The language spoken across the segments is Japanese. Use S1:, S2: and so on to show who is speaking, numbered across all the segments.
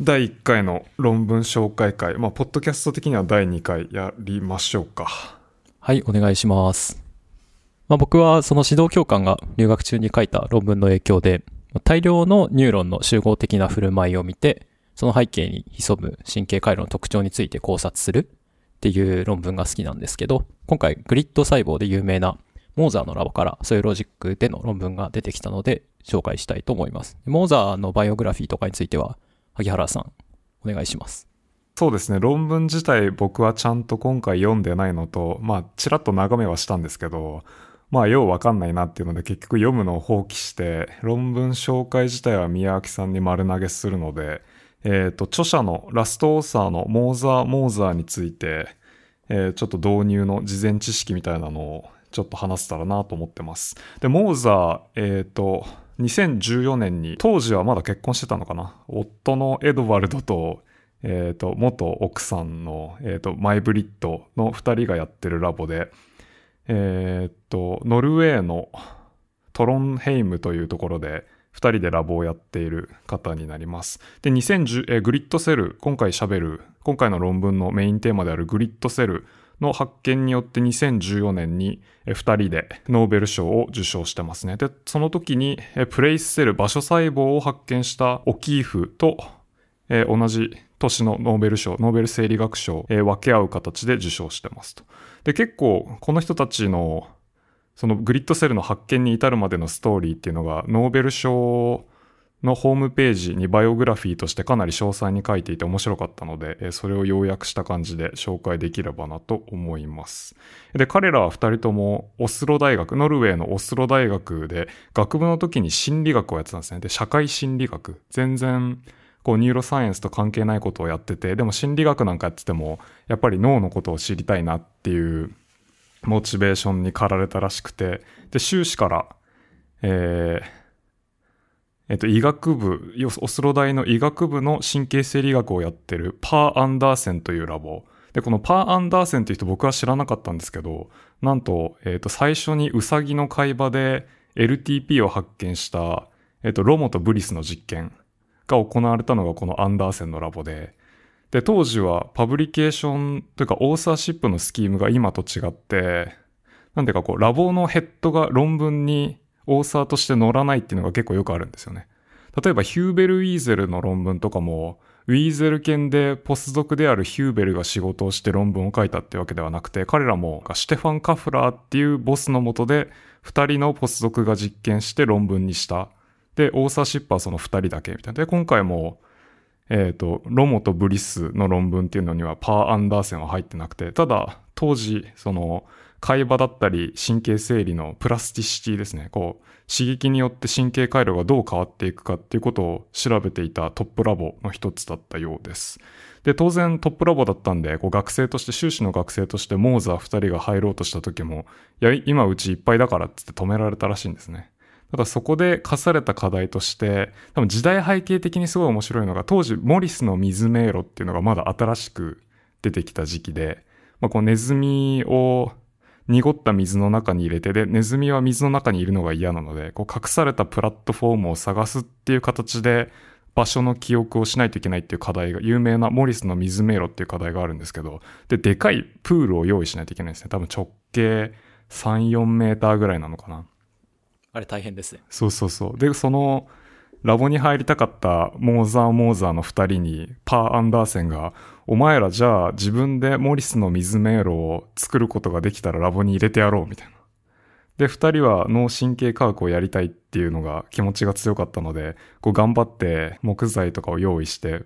S1: 第1回の論文紹介会、まあ、ポッドキャスト的には第2回やりましょうか。
S2: はい、お願いします。まあ、僕はその指導教官が留学中に書いた論文の影響で、大量のニューロンの集合的な振る舞いを見て、その背景に潜む神経回路の特徴について考察するっていう論文が好きなんですけど、今回グリッド細胞で有名なモーザーのラボからそういうロジックでの論文が出てきたので紹介したいと思います。モーザーのバイオグラフィーとかについては、萩原さん、お願いします。
S1: そうですね。論文自体僕はちゃんと今回読んでないのと、まあ、ちらっと眺めはしたんですけど、まあ、ようわかんないなっていうので結局読むのを放棄して、論文紹介自体は宮脇さんに丸投げするので、えっ、と、著者のラストオーサーのモーザー・モーザーについて、えーちょっと導入の事前知識みたいなのをちょっと話せたらなと思ってます。で、モーザー、えっ、と、2014年に、当時はまだ結婚してたのかな？夫のエドワルドと、えっ、と、元奥さんの、えっ、と、マイブリッドの二人がやってるラボで、えっ、と、ノルウェーのトロンヘイムというところで、二人でラボをやっている方になります。で、2010、グリッドセル、今回喋る、今回の論文のメインテーマであるグリッドセルの発見によって2014年にえー二人でノーベル賞を受賞してますね。で、その時にプレイスセル、場所細胞を発見したオキーフと、えー同じ年のノーベル賞、ノーベル生理学賞を、えー分け合う形で受賞してますと。で、結構この人たちのそのグリッドセルの発見に至るまでのストーリーっていうのが、ノーベル賞のホームページにバイオグラフィーとしてかなり詳細に書いていて面白かったので、それを要約した感じで紹介できればなと思います。で、彼らは二人ともオスロ大学、ノルウェーのオスロ大学で学部の時に心理学をやってたんですね。で、社会心理学。全然、こうニューロサイエンスと関係ないことをやってて、でも心理学なんかやってても、やっぱり脳のことを知りたいなっていうモチベーションに駆られたらしくて、で、修士から、えーえっと、医学部、よオスロ大の医学部の神経生理学をやってるパー・アンダーセンというラボ。で、このパー・アンダーセンっていう人僕は知らなかったんですけど、なんと、えっと、最初にウサギの飼い場で LTP を発見した、えっと、ロモとブリスの実験が行われたのがこのアンダーセンのラボで、で、当時はパブリケーションというかオーサーシップのスキームが今と違って、なんていうかこう、ラボのヘッドが論文にオーサーとして載らないっていうのが結構よくあるんですよね。例えばヒューベル・ウィーゼルの論文とかも、ウィーゼル犬でポスドクであるヒューベルが仕事をして論文を書いたってわけではなくて、彼らもシテファン・カフラーっていうボスのもとで、二人のポスドクが実験して論文にした。で、オーサーシップはその二人だけみたいな。で、今回も、えっ、と、ロモとブリスの論文っていうのにはパー・アンダーセンは入ってなくて、ただ、当時、その、海馬だったり神経生理のプラスティシティですね。こう、刺激によって神経回路がどう変わっていくかっていうことを調べていたトップラボの一つだったようです。で、当然トップラボだったんで、こう学生として、修士の学生としてモーザー二人が入ろうとした時も、いや、今うちいっぱいだからって止められたらしいんですね。ただそこで課された課題として、多分時代背景的にすごい面白いのが、当時モリスの水迷路っていうのがまだ新しく出てきた時期で、まあ、こうネズミを濁った水の中に入れて、で、ネズミは水の中にいるのが嫌なので、こう隠されたプラットフォームを探すっていう形で、場所の記憶をしないといけないっていう課題が、有名なモリスの水迷路っていう課題があるんですけど、で、でかいプールを用意しないといけないんですね。多分直径3、4メーターぐらいなのかな。
S2: あれ大変ですね。
S1: そうそうそう。で、その、ラボに入りたかったモーザー・モーザーの二人に、パー・アンダーセンが、お前らじゃあ自分でモリスの水迷路を作ることができたらラボに入れてやろう、みたいな。で、二人は脳神経科学をやりたいっていうのが気持ちが強かったので、こう頑張って木材とかを用意して、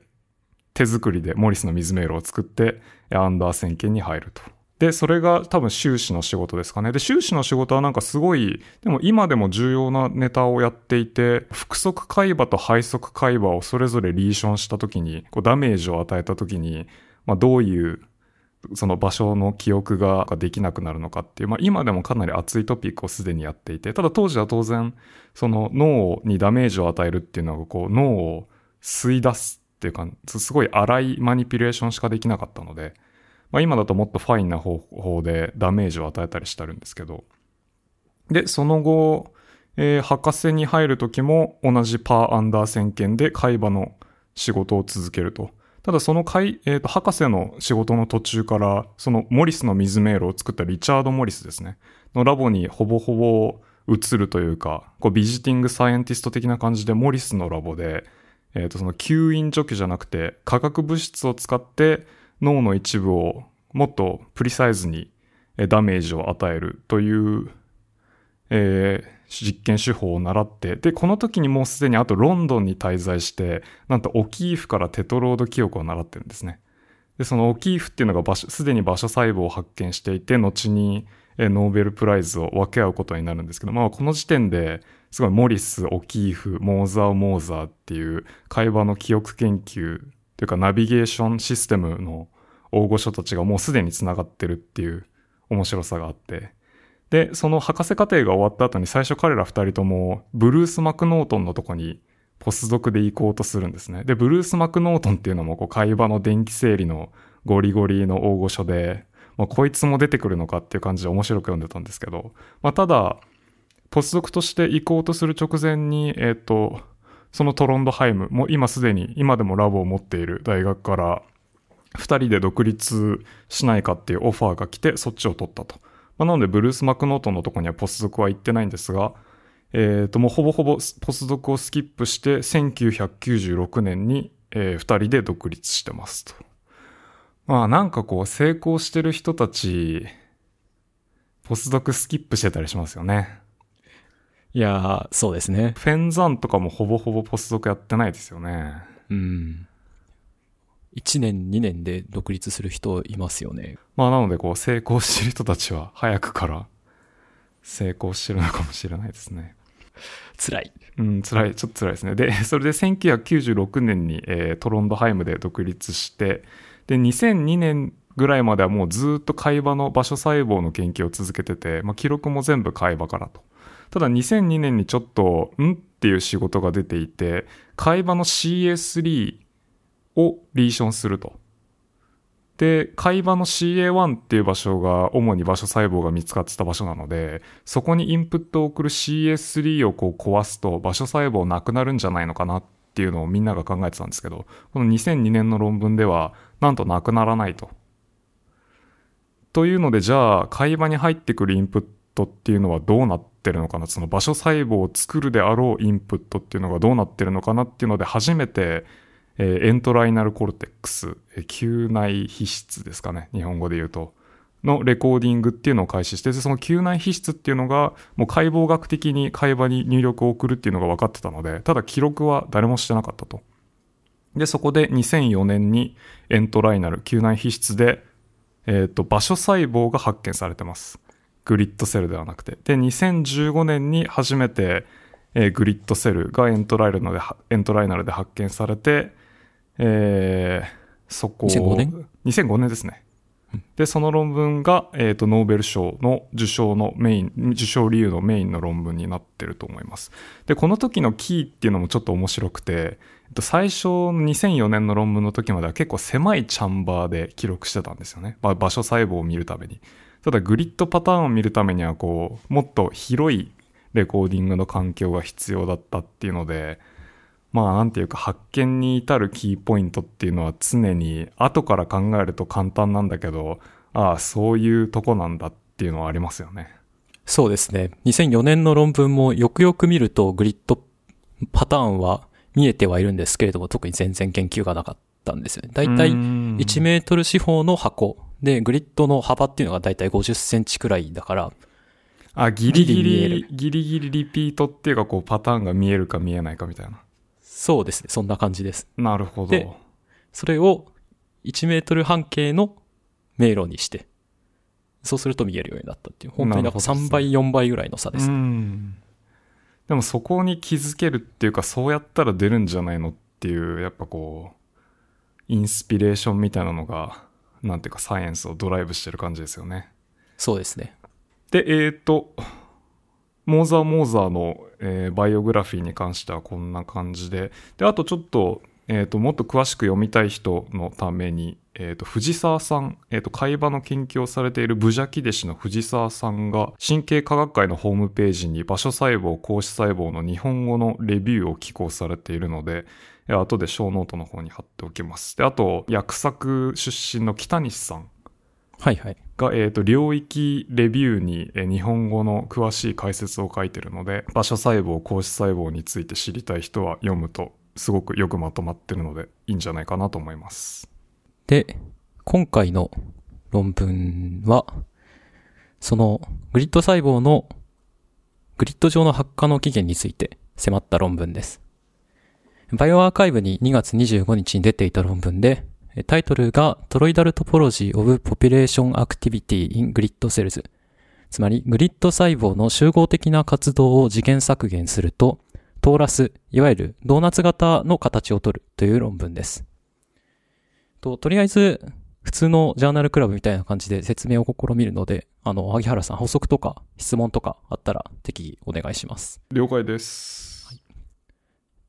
S1: 手作りでモリスの水迷路を作って、アンダーセン圏に入ると。で、それが多分修士の仕事ですかね。で、修士の仕事はなんかすごい、でも今でも重要なネタをやっていて、腹側海馬と背側海馬をそれぞれリーションした時に、こうダメージを与えた時に、まあどういう、その場所の記憶ができなくなるのかっていう、まあ今でもかなり熱いトピックをすでにやっていて、ただ当時は当然、その脳にダメージを与えるっていうのがこう脳を吸い出すっていうか、すごい荒いマニピュレーションしかできなかったので、まあ、今だともっとファインな方法でダメージを与えたりしてるんですけど。で、その後、えー、博士に入る時も同じパーアンダー宣言で海馬の仕事を続けると。ただその海、えー、と、博士の仕事の途中から、そのモリスの水迷路を作ったリチャード・モリスですね。のラボにほぼほぼ移るというか、こうビジティングサイエンティスト的な感じでモリスのラボで、えっ、ー、と、その吸引除去じゃなくて化学物質を使って脳の一部をもっとプリサイズにダメージを与えるという、えー、実験手法を習って、で、この時にもうすでにあとロンドンに滞在して、なんとオキーフからテトロード記憶を習ってるんですね。で、そのオキーフっていうのが場所、すでに場所細胞を発見していて、後にノーベルプライズを分け合うことになるんですけど、まあこの時点ですごいモリス、オキーフ、モーザー、モーザーっていう会話の記憶研究というかナビゲーションシステムの大御所たちがもうすでに繋がってるっていう面白さがあって、で、その博士課程が終わった後に最初彼ら二人ともブルース・マクノートンのとこにポスドクで行こうとするんですね。で、ブルース・マクノートンっていうのもこう会話の電気整理のゴリゴリの大御所で、まあ、こいつも出てくるのかっていう感じで面白く読んでたんですけど、まあ、ただ、ポスドクとして行こうとする直前に、えっ、ー、と、そのトロンドハイム、もう今すでに、今でもラボを持っている大学から、二人で独立しないかっていうオファーが来て、そっちを取ったと。まあ、なので、ブルース・マクノートンのとこにはポスドクは行ってないんですが、えっ、ー、と、もうほぼほぼポスドクをスキップして、1996年に、えー、二人で独立してますと。まあなんかこう成功してる人たち、ポスドクスキップしてたりしますよね。
S2: いやー、そうですね。
S1: フェンザンとかもほぼほぼポスドクやってないですよね。
S2: うん。1年2年で独立する人いますよね。
S1: まあなのでこう成功してる人たちは早くから成功してるのかもしれないですね。
S2: 辛い。
S1: うん、辛い。ちょっと辛いですね。で、それで1996年に、えー、トロンドハイムで独立して、で、2002年ぐらいまではもうずっと会話の場所細胞の研究を続けてて、まあ、記録も全部会話からと。ただ2002年にちょっと、ん？っていう仕事が出ていて、会話の CA3 をリーションすると。で、会話の CA1 っていう場所が主に場所細胞が見つかってた場所なので、そこにインプットを送る CA3 をこう壊すと場所細胞なくなるんじゃないのかなっていうのをみんなが考えてたんですけど、この2002年の論文では、なんとなくならないと。というので、じゃあ、会話に入ってくるインプットっていうのはどうなってるのかな？その場所細胞を作るであろうインプットっていうのがどうなってるのかなっていうので、初めて、えー、エントライナルコルテックス、えー、球内皮質ですかね。日本語で言うと。のレコーディングっていうのを開始して、その球内皮質っていうのが、もう解剖学的に会話に入力を送るっていうのが分かってたので、ただ記録は誰もしてなかったと。で、そこで2004年にエントライナル、球内皮質で、えっ、ー、と、場所細胞が発見されてます。グリッドセルではなくて。で、2015年に初めて、えー、グリッドセルがエントライナルで、エントライナルで発見されて、えー、そこ
S2: 2005年
S1: ?2005 年ですね。で、その論文が、えっ、ー、と、ノーベル賞の受賞のメイン、受賞理由のメインの論文になってると思います。で、この時のキーっていうのもちょっと面白くて、えっと、最初の2004年の論文の時までは結構狭いチャンバーで記録してたんですよね。まあ、場所細胞を見るために。ただ、グリッドパターンを見るためには、こう、もっと広いレコーディングの環境が必要だったっていうので、まあなんていうか発見に至るキーポイントっていうのは常に後から考えると簡単なんだけど、ああ、そういうとこなんだっていうのはありますよね。
S2: そうですね。2004年の論文もよくよく見るとグリッドパターンは見えてはいるんですけれども、特に全然研究がなかったんですよね。だいたい1メートル四方の箱で、グリッドの幅っていうのがだいたい50センチくらいだから、
S1: あ、ギリギリ、ギリギリリピートっていうかこうパターンが見えるか見えないかみたいな。
S2: そうですね。そんな感じです。
S1: なるほど。
S2: で、それを1メートル半径の迷路にして、そうすると見えるようになったっていう、本当に3倍、4倍ぐらいの差です。
S1: うん。でもそこに気づけるっていうか、そうやったら出るんじゃないのっていう、やっぱこう、インスピレーションみたいなのが、なんていうかサイエンスをドライブしてる感じですよね。
S2: そうですね。
S1: で、えっ、ー、と、モーザー・モーザーの、えー、バイオグラフィーに関してはこんな感じで、で、あとちょっと、えっ、と、もっと詳しく読みたい人のために、えっ、と、藤沢さん、えっ、と、海馬の研究をされているブジャキデシの藤沢さんが、神経科学会のホームページに場所細胞、光子細胞の日本語のレビューを寄稿されているので、え後で小ノートの方に貼っておきます。で、あと、薬作出身の北西さん
S2: はいはい。
S1: が、えっ、と、領域レビューに、えー日本語の詳しい解説を書いてるので、場所細胞、光子細胞について知りたい人は読むと、すごくよくまとまってるので、いいんじゃないかなと思います。
S2: で、今回の論文は、そのグリッド細胞のグリッド上の発火の起源について迫った論文です。 bioRxiv に2月25日に出ていた論文で、タイトルがトロイダルトポロジーオブポピュレーションアクティビティ in グリッドセルズ。つまり、グリッド細胞の集合的な活動を次元削減すると、トーラス、いわゆるドーナツ型の形をとるという論文です。と、とりあえず、普通のジャーナルクラブみたいな感じで説明を試みるので、あの、萩原さん補足とか質問とかあったら適宜お願いします。
S1: 了解です。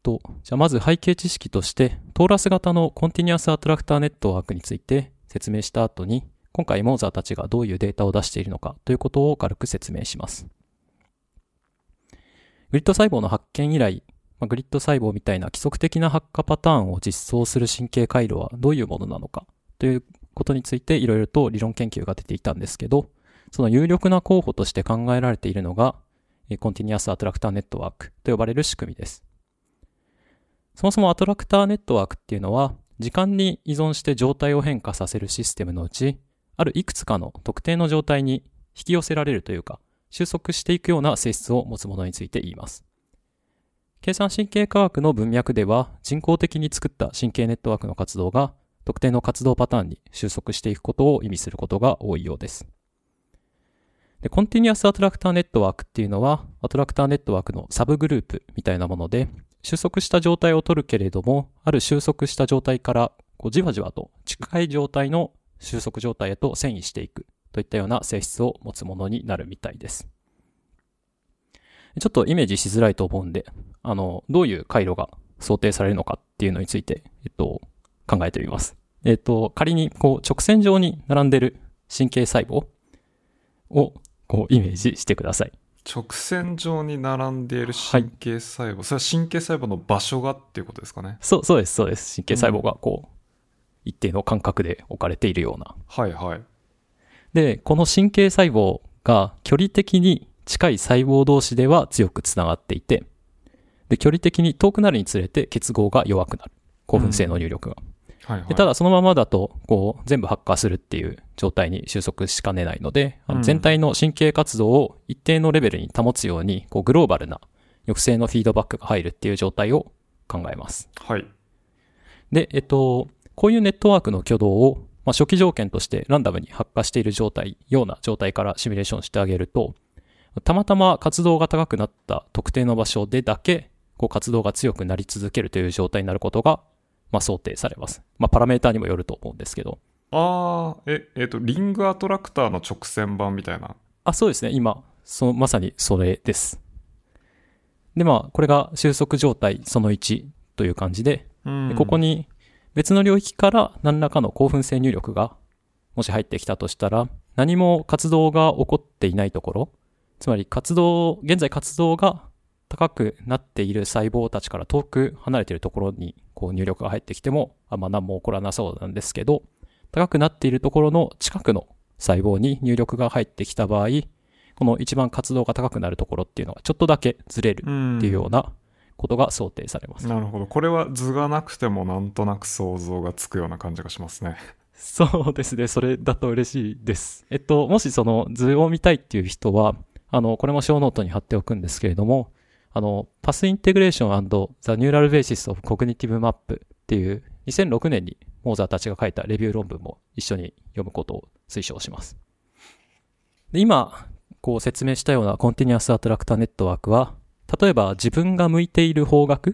S2: と、じゃあまず背景知識として、トーラス型のコンティニュアスアトラクターネットワークについて説明した後に、今回モーザーたちがどういうデータを出しているのかということを軽く説明します。グリッド細胞の発見以来、まあグリッド細胞みたいな規則的な発火パターンを実装する神経回路はどういうものなのかということについていろいろと理論研究が出ていたんですけど、その有力な候補として考えられているのが、コンティニュアスアトラクターネットワークと呼ばれる仕組みです。そもそもアトラクターネットワークっていうのは、時間に依存して状態を変化させるシステムのうち、あるいくつかの特定の状態に引き寄せられるというか、収束していくような性質を持つものについて言います。計算神経科学の文脈では、人工的に作った神経ネットワークの活動が、特定の活動パターンに収束していくことを意味することが多いようです。で、コンティニュアスアトラクターネットワークっていうのは、アトラクターネットワークのサブグループみたいなもので、収束した状態を取るけれども、ある収束した状態から、こうじわじわと近い状態の収束状態へと遷移していくといったような性質を持つものになるみたいです。ちょっとイメージしづらいと思うんで、あの、どういう回路が想定されるのかっていうのについて、えっと、考えてみます。えっと、仮に、こう、直線上に並んでる神経細胞を、こう、イメージしてください。
S1: 直線上に並んでいる神経細胞、それは神経細胞の場所がっていうことですかね。
S2: そう、そうです、そうです。神経細胞が、こう、一定の間隔で置かれているような。
S1: はいはい。
S2: で、この神経細胞が距離的に近い細胞同士では強くつながっていて、で、距離的に遠くなるにつれて結合が弱くなる。興奮性の入力が。
S1: はいはい。
S2: でただそのままだと、こう、全部発火するっていう状態に収束しかねないので、あの
S1: うん
S2: 全体の神経活動を一定のレベルに保つように、こう、グローバルな抑制のフィードバックが入るっていう状態を考えます。
S1: はい。
S2: で、えっと、こういうネットワークの挙動を、まあ、初期条件としてランダムに発火している状態、ような状態からシミュレーションしてあげると、たまたま活動が高くなった特定の場所でだけ、こう活動が強くなり続けるという状態になることが、まあ、想定されます。まあ、パラメーターにもよると思うんですけど。
S1: あー、え、えっ、と、リングアトラクターの直線版みたいな。
S2: あ、そうですね。今、その、まさにそれです。で、まあ、これが収束状態その1という感じで、
S1: うん
S2: でここに別の領域から何らかの興奮性入力がもし入ってきたとしたら、何も活動が起こっていないところ、つまり活動、現在活動が高くなっている細胞たちから遠く離れているところにこう入力が入ってきても、あんま何も起こらなそうなんですけど、高くなっているところの近くの細胞に入力が入ってきた場合、この一番活動が高くなるところっていうのがちょっとだけずれる
S1: うん
S2: っていうようなことが想定されます。
S1: なるほど。これは図がなくてもなんとなく想像がつくような感じがしますね。
S2: そうですね。それだと嬉しいです。えっと、もしその図を見たいっていう人は、あの、これも show note に貼っておくんですけれども、あの、 path integration The Neural Basis of Cognitive Map っていう2006年にモーザーたちが書いたレビュー論文も一緒に読むことを推奨します。で今、こう説明したようなコンティニュアスアトラクターネットワークは、例えば自分が向いている方角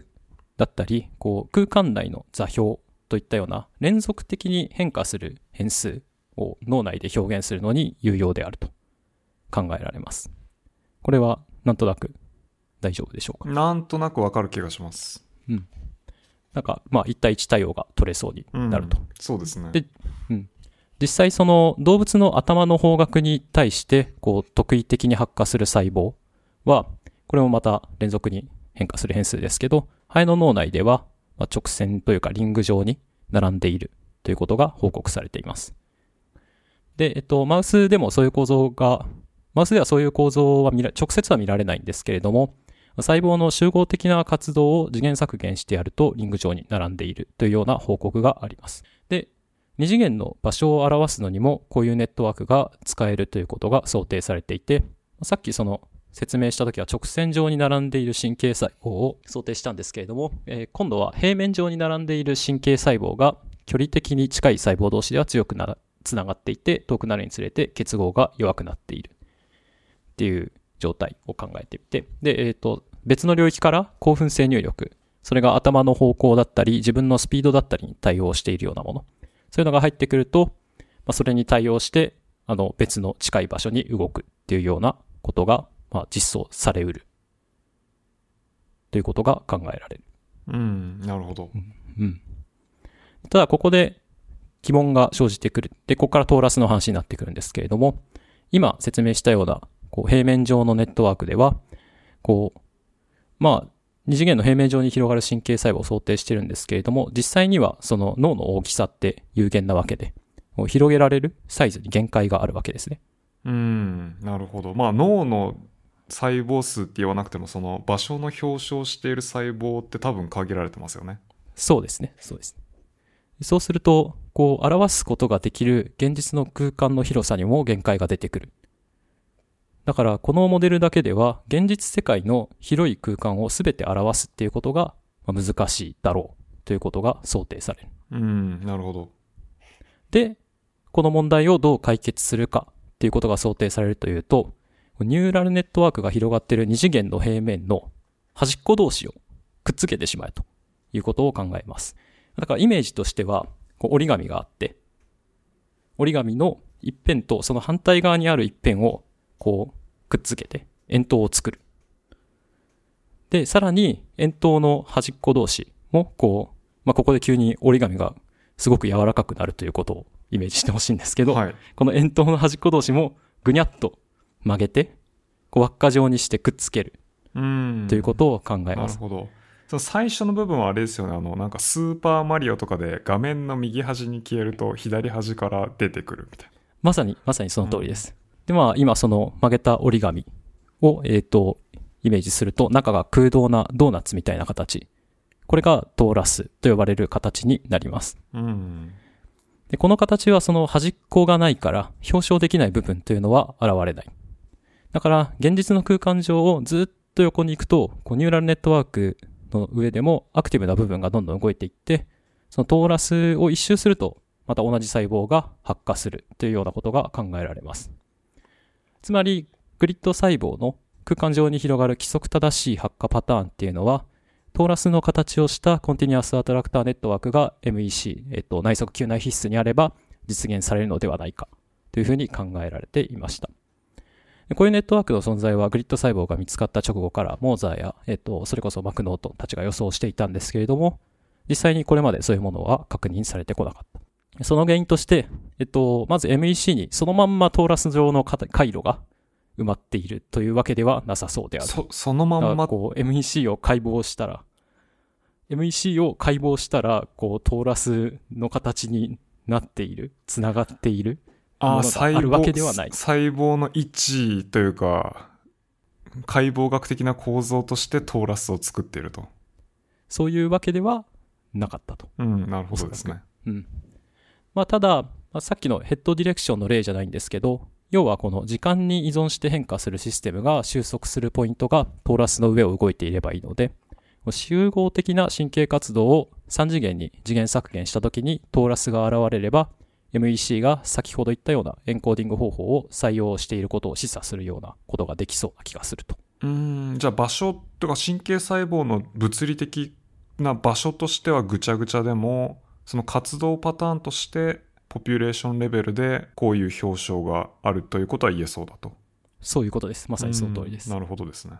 S2: だったり、こう空間内の座標といったような連続的に変化する変数を脳内で表現するのに有用であると考えられます。これはなんとなく大丈夫でしょうか？
S1: なんとなくわかる気がします。
S2: なんか、まあ、1対1対応が取れそうになると。
S1: うんそうですね。
S2: で実際その動物の頭の方角に対して、こう、特異的に発火する細胞は、これもまた連続に変化する変数ですけど、ハエの脳内では、まあ、直線というかリング状に並んでいるということが報告されています。で、えっと、マウスでもそういう構造が、マウスではそういう構造は見ら、直接は見られないんですけれども、細胞の集合的な活動を次元削減してやるとリング状に並んでいるというような報告があります。で、二次元の場所を表すのにもこういうネットワークが使えるということが想定されていて、さっきその説明した時は直線上に並んでいる神経細胞を想定したんですけれども、えー今度は平面上に並んでいる神経細胞が距離的に近い細胞同士では強くなつながっていて遠くなるにつれて結合が弱くなっているっていう状態を考えてみてで、えっと別の領域から興奮性入力それが頭の方向だったり自分のスピードだったりに対応しているようなものそういうのが入ってくると、まあ、それに対応してあの別の近い場所に動くっていうようなことが、まあ、実装されうるということが考えられる。
S1: うん、なるほど。
S2: うん。ただ、ここで疑問が生じてくる。で、ここからトーラスの話になってくるんですけれども、今説明したような、こう、平面上のネットワークでは、こう、まあ、二次元の平面上に広がる神経細胞を想定してるんですけれども、実際にはその脳の大きさって有限なわけで、広げられるサイズに限界があるわけですね。
S1: うん、なるほど。まあ脳の細胞数って言わなくても、その場所の表彰している細胞って多分限られてますよね。
S2: そうですね。そうです。そうすると、こう、表すことができる現実の空間の広さにも限界が出てくる。だから、このモデルだけでは、現実世界の広い空間を全て表すっていうことがまあ難しいだろうということが想定される。
S1: うん、なるほど。
S2: で、この問題をどう解決するかっていうことが想定されるというと、ニューラルネットワークが広がっている二次元の平面の端っこ同士をくっつけてしまえということを考えます。だからイメージとしては、こう折り紙があって、折り紙の一辺とその反対側にある一辺をこうくっつけて円筒を作る。で、さらに円筒の端っこ同士もこう、まあ、ここで急に折り紙がすごく柔らかくなるということをイメージしてほしいんですけど、
S1: はい。
S2: この円筒の端っこ同士もぐにゃっと曲げて、こう輪っか状にしてくっつける
S1: うん。
S2: ということを考え
S1: な
S2: ます。
S1: るほど。その最初の部分はあれですよね。あの、なんかスーパーマリオとかで画面の右端に消えると左端から出てくるみたい
S2: まさに、まさにその通りです。で、まあ今その曲げた折り紙を、えっ、と、イメージすると中が空洞なドーナツみたいな形。これがトーラスと呼ばれる形になります。
S1: な。うん。
S2: で、この形はその端っこがないから表彰できない部分というのは現れない。だから、現実の空間上をずっと横に行くと、こうニューラルネットワークの上でもアクティブな部分がどんどん動いていって、そのトーラスを一周すると、また同じ細胞が発火するというようなことが考えられます。つまり、グリッド細胞の空間上に広がる規則正しい発火パターンっていうのは、トーラスの形をしたコンティニアスアトラクターネットワークが MEC、えっと、内側球内必須にあれば実現されるのではないかというふうに考えられていました。こういうネットワークの存在はグリッド細胞が見つかった直後からモーザーや、えっと、それこそマクノートたちが予想していたんですけれども、実際にこれまでそういうものは確認されてこなかった。その原因として、えっと、まず MEC にそのまんまトーラス上の回路が埋まっているというわけではなさそうである。
S1: そ、そのまんま、
S2: こう MEC を解剖したら MEC を解剖したらこうトーラスの形になっているつながっている
S1: あ
S2: あるわけではない
S1: 細胞の位置というか、解剖学的な構造としてトーラスを作っていると。
S2: そういうわけではなかったと。
S1: うん、なるほどですね。
S2: うんまあ、ただ、まあさっきのヘッドディレクションの例じゃないんですけど要はこの時間に依存して変化するシステムが収束するポイントがトーラスの上を動いていればいいので集合的な神経活動を3次元に次元削減した時にトーラスが現れれば MEC が先ほど言ったようなエンコーディング方法を採用していることを示唆するようなことができそうな気がすると。
S1: うん、じゃあ場所とか神経細胞の物理的な場所としてはぐちゃぐちゃでも、その活動パターンとして、ポピュレーションレベルでこういう表彰があるということは言えそうだと。
S2: そういうことです。まさにその通りです
S1: うん。なるほどですね。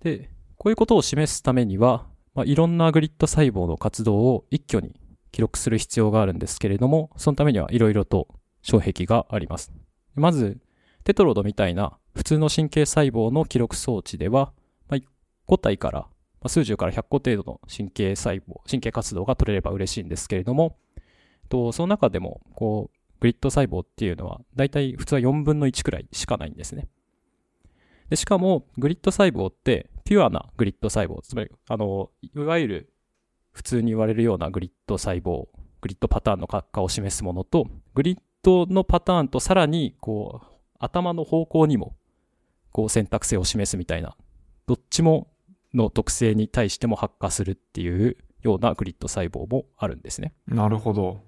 S2: で、こういうことを示すためには、まあ、いろんなグリッド細胞の活動を一挙に記録する必要があるんですけれども、そのためにはいろいろと障壁があります。まず、テトロドみたいな普通の神経細胞の記録装置では、まあ、個体から数十から100個程度の神経細胞、神経活動が取れれば嬉しいんですけれども、とその中でも、こう、グリッド細胞っていうのは、だいたい普通は4分の1くらいしかないんですね。で、しかも、グリッド細胞って、ピュアなグリッド細胞、つまり、あの、いわゆる普通に言われるようなグリッド細胞、グリッドパターンの結果を示すものと、グリッドのパターンとさらに、こう、頭の方向にも、こう選択性を示すみたいな、どっちもの特性に対しても発火するっていうようなグリッド細胞もあるんですね。
S1: なるほど。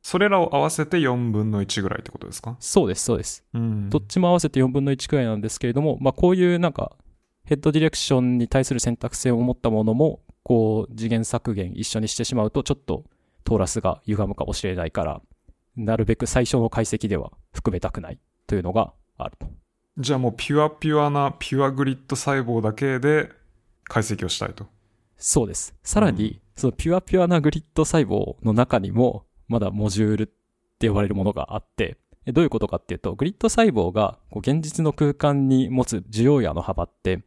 S1: それらを合わせて4分の1ぐらいってことですか？
S2: そうです、そうです。
S1: うん。
S2: どっちも合わせて4分の1くらいなんですけれども、まあこういうなんか、ヘッドディレクションに対する選択性を持ったものも、こう、次元削減一緒にしてしまうと、ちょっとトーラスが歪むかもしれないから、なるべく最初の解析では含めたくないというのがあると。
S1: じゃあもうピュアピュアなピュアグリッド細胞だけで解析をしたいと。
S2: そうです。さらに、うん、そのピュアピュアなグリッド細胞の中にも、まだモジュールって呼ばれるものがあって、どういうことかっていうと、グリッド細胞がこう現実の空間に持つ受容野の幅って、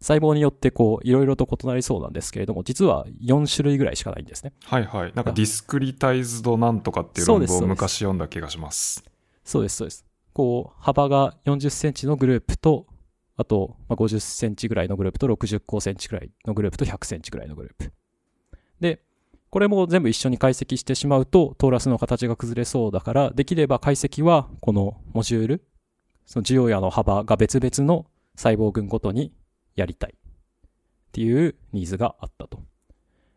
S2: 細胞によってこう、いろいろと異なりそうなんですけれども、実は4種類ぐらいしかないんですね。
S1: はいはい。なんかディスクリタイズドなんとかっていう論文を昔読んだ気がします。
S2: そうです、そうです。こう、幅が40センチのグループと、あと、まあ、50センチぐらいのグループと60センチぐらいのグループと100センチぐらいのグループ。で、これも全部一緒に解析してしまうと、トーラスの形が崩れそうだから、できれば解析は、このモジュール、その受容野の幅が別々の細胞群ごとにやりたいっていうニーズがあったと。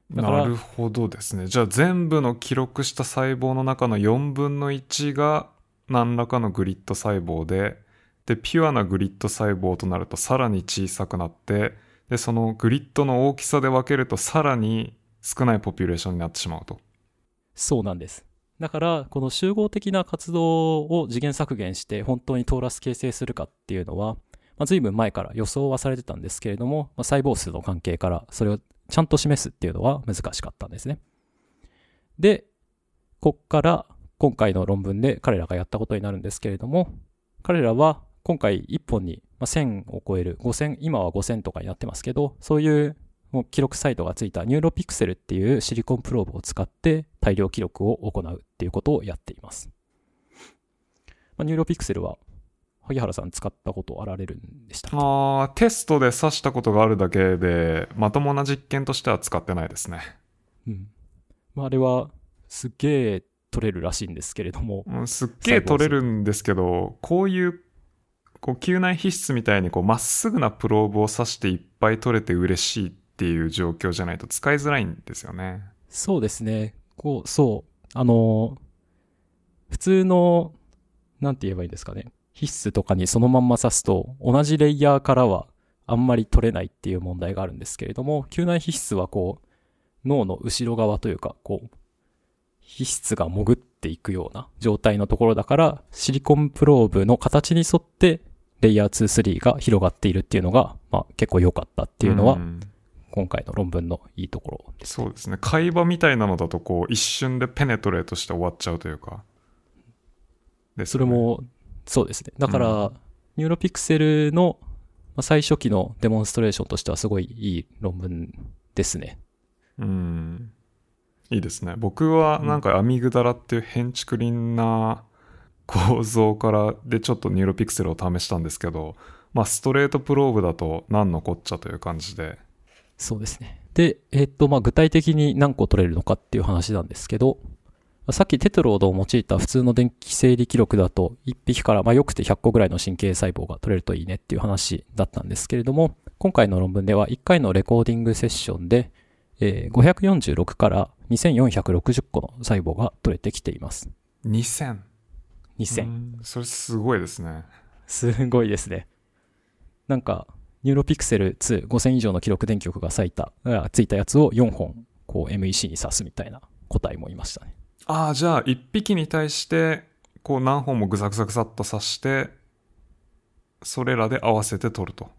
S1: なるほどですね。じゃあ全部の記録した細胞の中の4分の1が何らかのグリッド細胞で、で、ピュアなグリッド細胞となるとさらに小さくなって、で、そのグリッドの大きさで分けるとさらに少ないポピュレーションになってしまうと。
S2: そうなんです。だから、この集合的な活動を次元削減して本当にトーラス形成するかっていうのは、まあ、随分前から予想はされてたんですけれども、まあ、細胞数の関係からそれをちゃんと示すっていうのは難しかったんですね。で、こっから今回の論文で彼らがやったことになるんですけれども、彼らは今回1本に1000を超える5000、今は5000とかになってますけど、そういう記録サイトがついた Neuropixel っていうシリコンプローブを使って大量記録を行うっていうことをやっています。まあ、 Neuropixel は萩原さん使ったことあられるんでした
S1: ああ、テストで刺したことがあるだけで、まともな実験としては使ってないですね。
S2: うん。まあ、あれは、すっげえ取れるらしいんですけれども。
S1: うん、すっげえ取れるんですけど、こういう、こう、嗅内皮質みたいに、こう、まっすぐなプローブを刺していっぱい取れて嬉しいっていう状況じゃないと使いづらいんですよね。
S2: そうですね。こう、そう。あの、普通の、なんて言えばいいんですかね。皮質とかにそのまんま刺すと、同じレイヤーからはあんまり取れないっていう問題があるんですけれども、球内皮質はこう、脳の後ろ側というか、こう、皮質が潜っていくような状態のところだから、シリコンプローブの形に沿って、レイヤー2、3が広がっているっていうのが、まあ結構良かったっていうのは、今回の論文のいいところ
S1: です、ね、そうですね。海馬みたいなのだと、こう、一瞬で penetrate して終わっちゃうというか。
S2: で、ね、それもそうですね。だから、うん、 Neuropixel の最初期のデモンストレーションとしてはすごいいい論文ですね。
S1: うん。いいですね。僕はなんか amygdala っていうヘンチクリンな構造からでちょっと Neuropixel を試したんですけど、まあ straight probe だと何のこっちゃという感じで。
S2: そうですね。で、えっと、まあ具体的に何個取れるのかっていう話なんですけど、さっきテトロードを用いた普通の電気整理記録だと、1匹からまあよくて100個ぐらいの神経細胞が取れるといいねっていう話だったんですけれども、今回の論文では1回のレコーディングセッションで、えー、546から2460個の細胞が取れてきています。
S1: 2000?2000。
S2: 2000
S1: それすごいですね。
S2: すごいですね。なんか、 Neuropixel 2、5000以上の記録電極が咲いた、ついたやつを4本、こう MEC に刺すみたいな個体もいましたね。
S1: ああ、じゃあ一匹に対して、こう何本もぐさぐさぐさっと刺して、それらで合わせて取ると。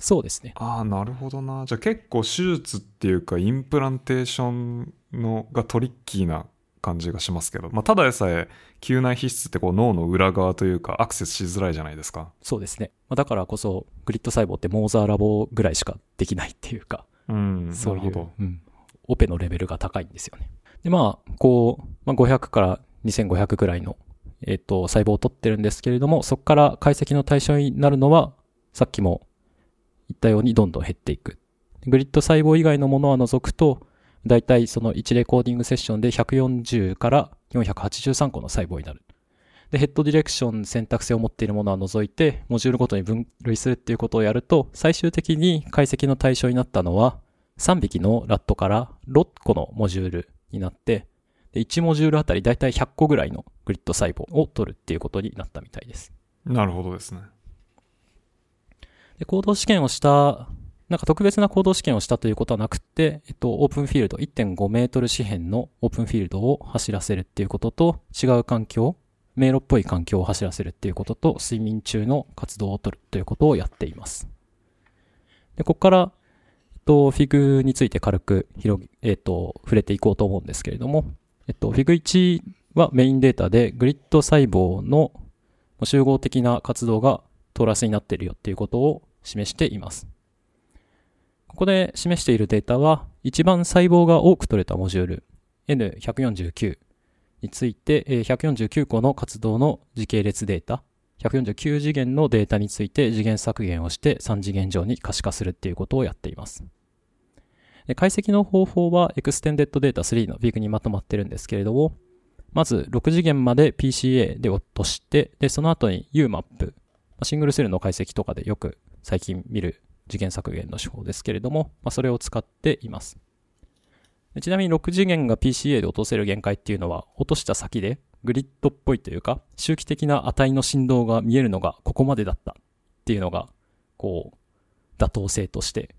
S2: そうですね。
S1: ああ、なるほどな。じゃあ結構手術っていうか implantation のがトリッキーな感じがしますけど、まあ、ただでさえ嗅内皮質ってこう脳の裏側というかアクセスしづらいじゃないですか。
S2: そうですね。まあ、だからこそグリッド細胞ってモーザーラボぐらいしかできないっていうか、
S1: うん、
S2: そういううん、オペのレベルが高いんですよね。で、まあ、こう、まあ、500から2500ぐらいの、えっ、と、細胞を取ってるんですけれども、そこから解析の対象になるのは、さっきも言ったようにどんどん減っていく。グリッド細胞以外のものは除くと、だいたいその1レコーディングセッションで140から483個の細胞になる。で、ヘッドディレクション選択性を持っているものは除いて、モジュールごとに分類するっていうことをやると、最終的に解析の対象になったのは、3匹のラットから6個のモジュールになって、で1モジュールあたりだいたい100個ぐらいのグリッド細胞を取るっていうことになったみたいです。
S1: なるほどですね。
S2: で、行動試験をした、なんか特別な行動試験をしたということはなくて、えっと、オープンフィールド1.5メートル四辺のオープンフィールドを走らせるっていうことと、違う環境、迷路っぽい環境を走らせるっていうことと、睡眠中の活動を取るということをやっています。で、ここから、えっと、フィグについて軽く広げ、えっと、触れていこうと思うんですけれども、えっと、フィグ1はメインデータでグリッド細胞の集合的な活動がトーラスになっているよっていうことを示しています。ここで示しているデータは、一番細胞が多く取れたモジュール N149 について、149個の活動の時系列データ、149次元のデータについて次元削減をして3次元上に可視化するっていうことをやっています。で解析の方法は Extended Data 3の VIG にまとまってるんですけれども、まず6次元まで PCA で落として、で、その後に UMAP、シングルセルの解析とかでよく最近見る次元削減の手法ですけれども、まあ、それを使っています。でちなみに6次元が PCA で落とせる限界っていうのは、落とした先でグリッドっぽいというか、周期的な値の振動が見えるのがここまでだったっていうのが、こう、妥当性として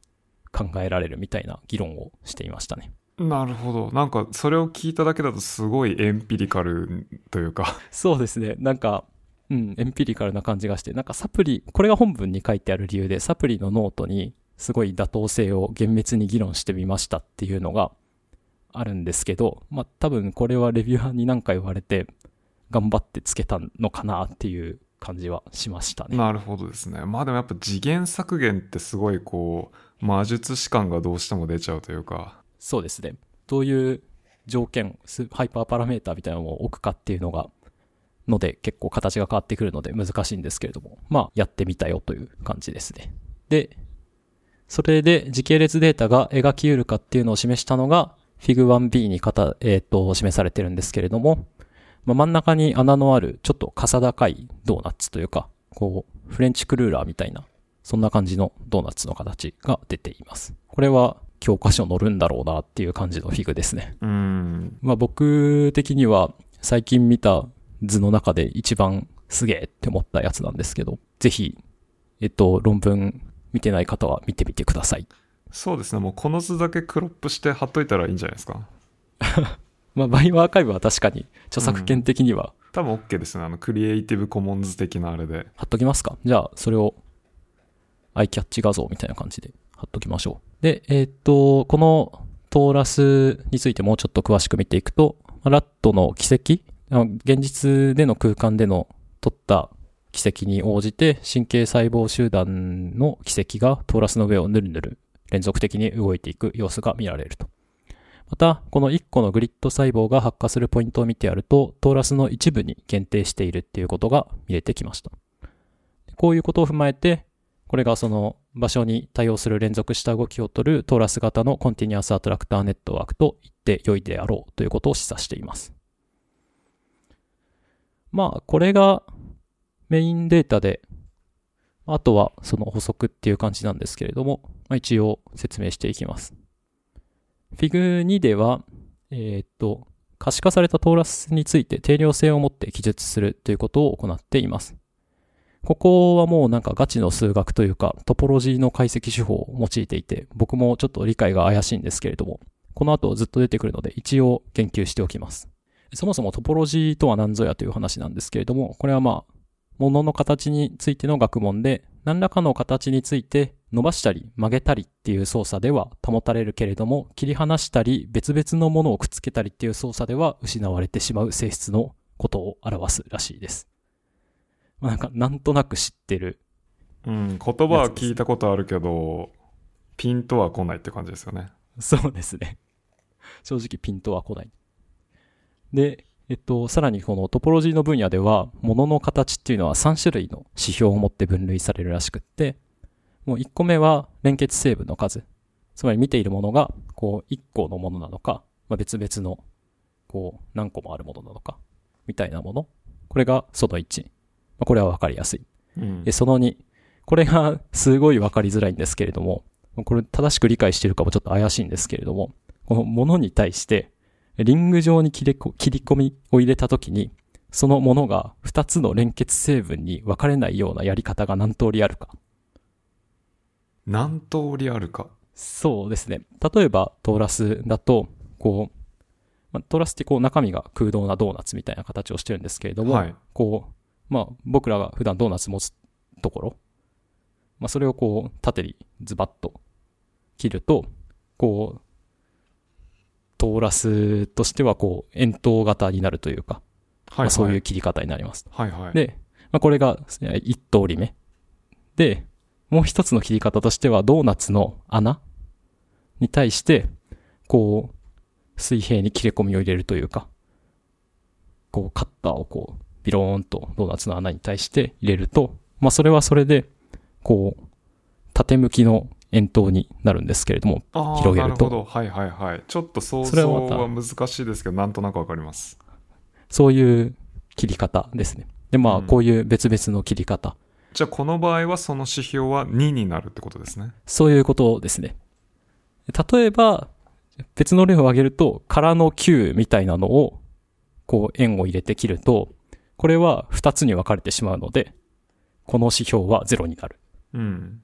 S2: 考えられるみたいな議論をしていましたね。
S1: なるほど。なんか、それを聞いただけだとすごい empirical というか、
S2: そうですね。なんか、うん、 empirical な感じがして、なんかサプリ、これが本文に書いてある理由で、サプリのノートにすごい妥当性を厳密に議論してみましたっていうのがあるんですけど、まあ多分これはレビュアーに何か言われて、頑張ってつけたのかなっていう感じはしましたね。
S1: なるほどですね。まあでもやっぱ次元削減ってすごいこう、魔術師感がどうしても出ちゃうというか、
S2: そうですね。どういう条件、スハイパーパラメータみたいなのを置くかっていうのが、ので結構形が変わってくるので難しいんですけれども、まあやってみたよという感じですね。で、それで時系列データが描き得るかっていうのを示したのが Fig1b にかた、えっ、と、示されてるんですけれども、まあ、真ん中に穴のあるちょっとかさ高いドーナツというか、こう、フレンチクルーラーみたいな、そんな感じのドーナツの形が出ています。これは教科書載るんだろうなっていう感じのフィグですね。
S1: うーん、
S2: まあ僕的には最近見た図の中で一番すげえって思ったやつなんですけど、ぜひ、えっと、論文見てない方は見てみてください。
S1: そうですね。もうこの図だけクロップして貼っといたらいいんじゃないですか。
S2: まあバイオアーカイブは確かに著作権的には
S1: 多分 OK ですね。あの、クリエイティブコモンズ的なあれで。
S2: 貼っときますか？じゃあ、それを、アイキャッチ画像みたいな感じで貼っときましょう。で、えーっと、このトーラスについてもうちょっと詳しく見ていくと、ラットの軌跡、現実での空間での撮った軌跡に応じて、神経細胞集団の軌跡がトーラスの上をぬるぬる連続的に動いていく様子が見られると。また、この1個のグリッド細胞が発火するポイントを見てやると、トーラスの一部に限定しているっていうことが見れてきました。こういうことを踏まえて、これがその場所に対応する連続した動きを取るトーラス型のコンティニュアスアトラクターネットワークと言って良いであろうということを示唆しています。まあ、これがメインデータで、あとはその補足っていう感じなんですけれども、まあ、一応説明していきます。Fig2 では、えーっと、可視化されたトーラスについて定量性を持って記述するということを行っています。ここはもうなんかガチの数学というかトポロジーの解析手法を用いていて僕もちょっと理解が怪しいんですけれどもこの後ずっと出てくるので一応言及しておきます。そもそもトポロジーとは何ぞやという話なんですけれどもこれはまあ物の形についての学問で、何らかの形について伸ばしたり曲げたりっていう操作では保たれるけれども、切り離したり別々のものをくっつけたりっていう操作では失われてしまう性質のことを表すらしいです。まあ、なんか、なんとなく知ってる。
S1: うん、言葉は聞いたことあるけど、ピンとは来ないって感じですよね。
S2: そうですね。正直ピンとは来ない。で、えっと、さらにこのトポロジーの分野では、物の形っていうのは3種類の指標を持って分類されるらしくって、もう1個目は連結成分の数。つまり見ているものが、こう、1個のものなのか、まあ、別々の、こう、何個もあるものなのか、みたいなもの。これがその1。まあ、これはわかりやすい。
S1: うん
S2: で、。その2。これがすごいわかりづらいんですけれども、これ正しく理解しているかもちょっと怪しいんですけれども、このものに対して、リング状に切りこ切り込みを入れたときに、そのものが2つの連結成分に分かれないようなやり方が何通りあるか。
S1: 何通りあるか？
S2: そうですね。例えば、トーラスだと、こう、まあ、トーラスってこう中身が空洞なドーナツみたいな形をしてるんですけれども、
S1: はい。
S2: こう、まあ僕らが普段ドーナツ持つところ、まあそれをこう縦にズバッと切ると、こう、トーラスとしてはこう円筒型になるというか、
S1: はい、はい。
S2: まあそういう切り方になります。
S1: はいはい。
S2: で、まあこれがえ一通り目。で、もう一つの切り方としてはドーナツの穴に対して、こう、水平に切れ込みを入れるというか、こうカッターをこう、ビローンとドーナツの穴に対して入れると、まあそれはそれで、こう、縦向きの円筒になるんですけれども、広げると
S1: なるほど。はいはいはい。ちょっと想
S2: それは
S1: 像は難しいですけど、なんとなくわかります。
S2: そういう切り方ですね。で、まあ
S1: うん
S2: こういう別々の切り方、
S1: じゃあこの場合はその指標は2になるってことですね。
S2: そういうことですね。例えば、別の例を挙げると、空の9みたいなのを、こう円を入れて切ると、これは2つに分かれてしまうので、この指標は0になる。
S1: うん。